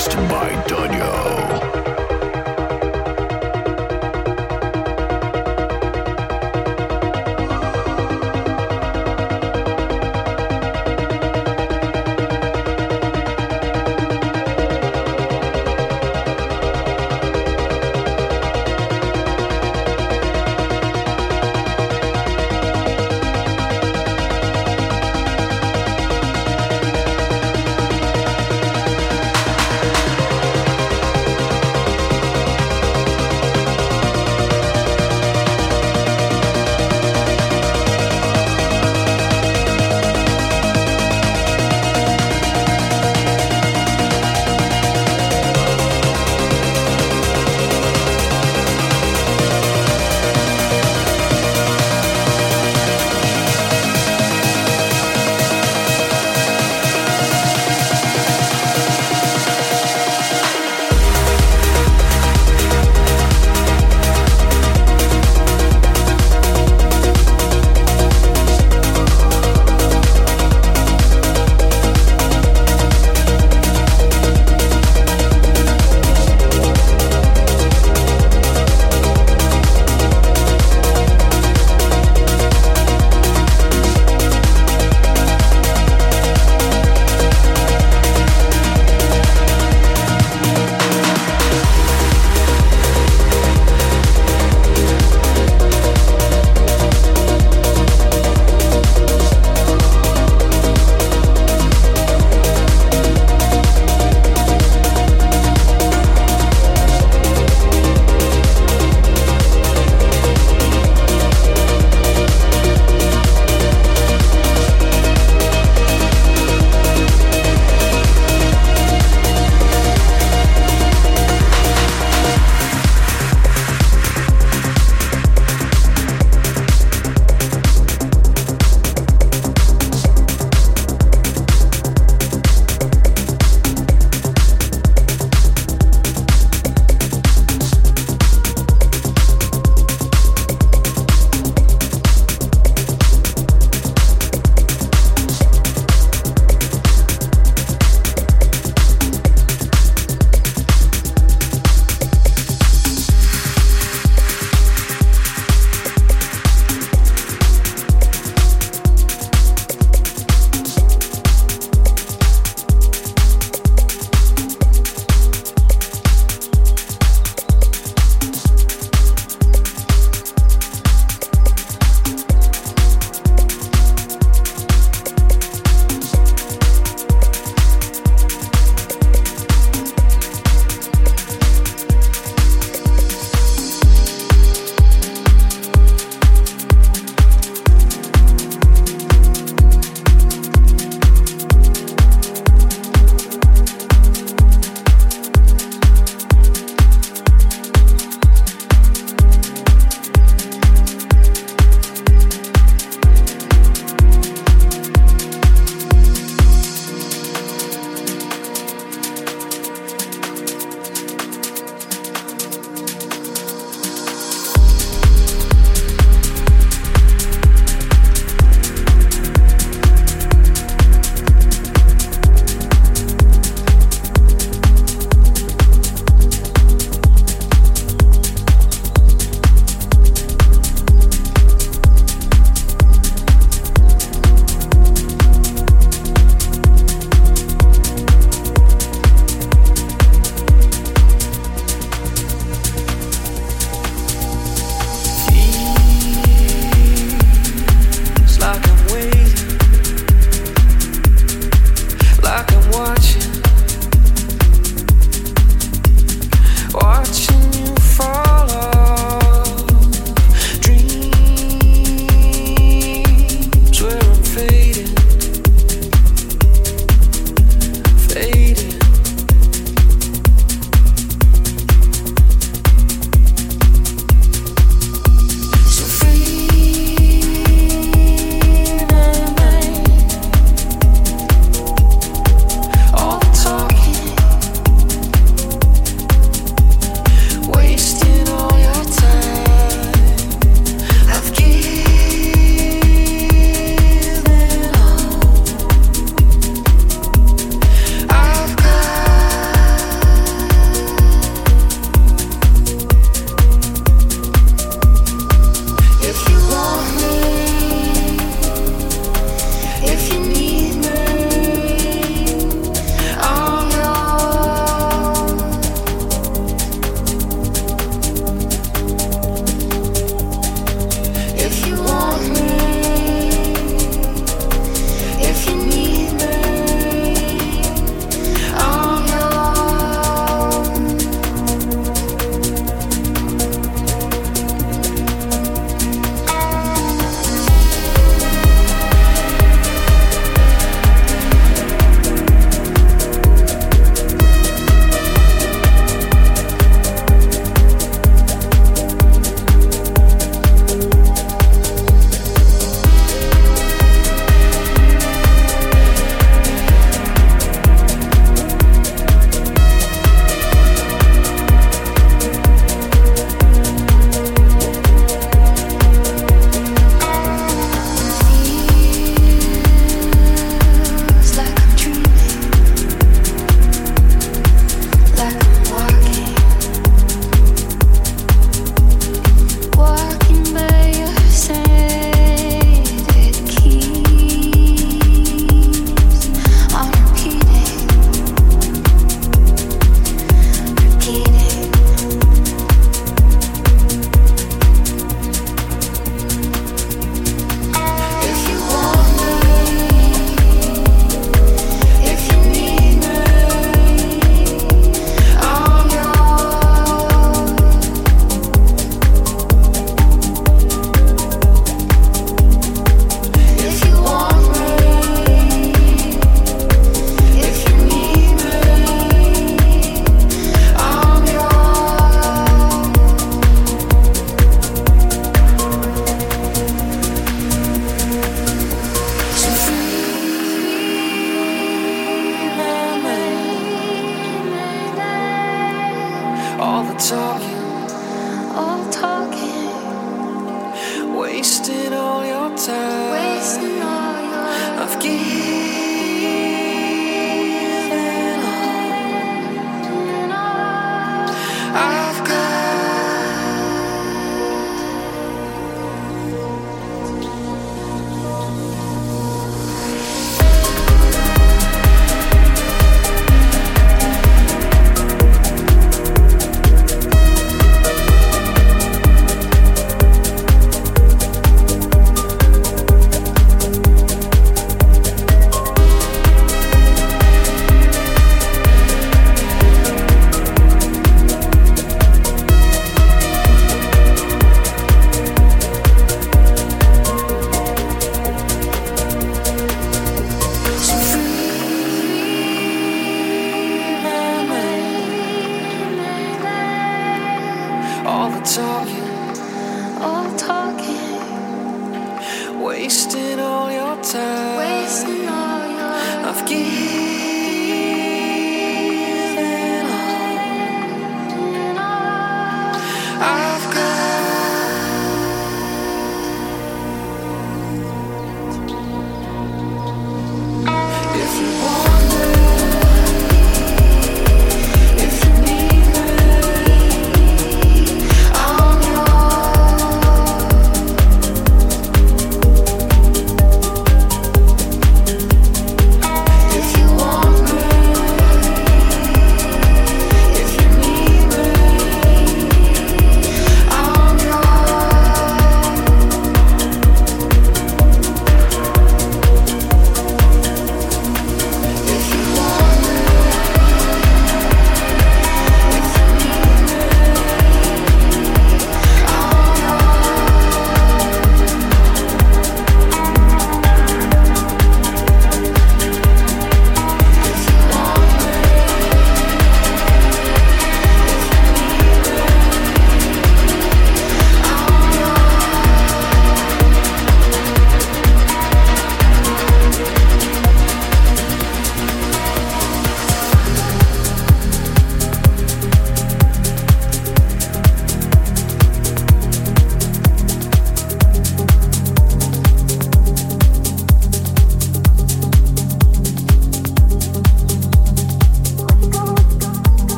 mixed by Dunya.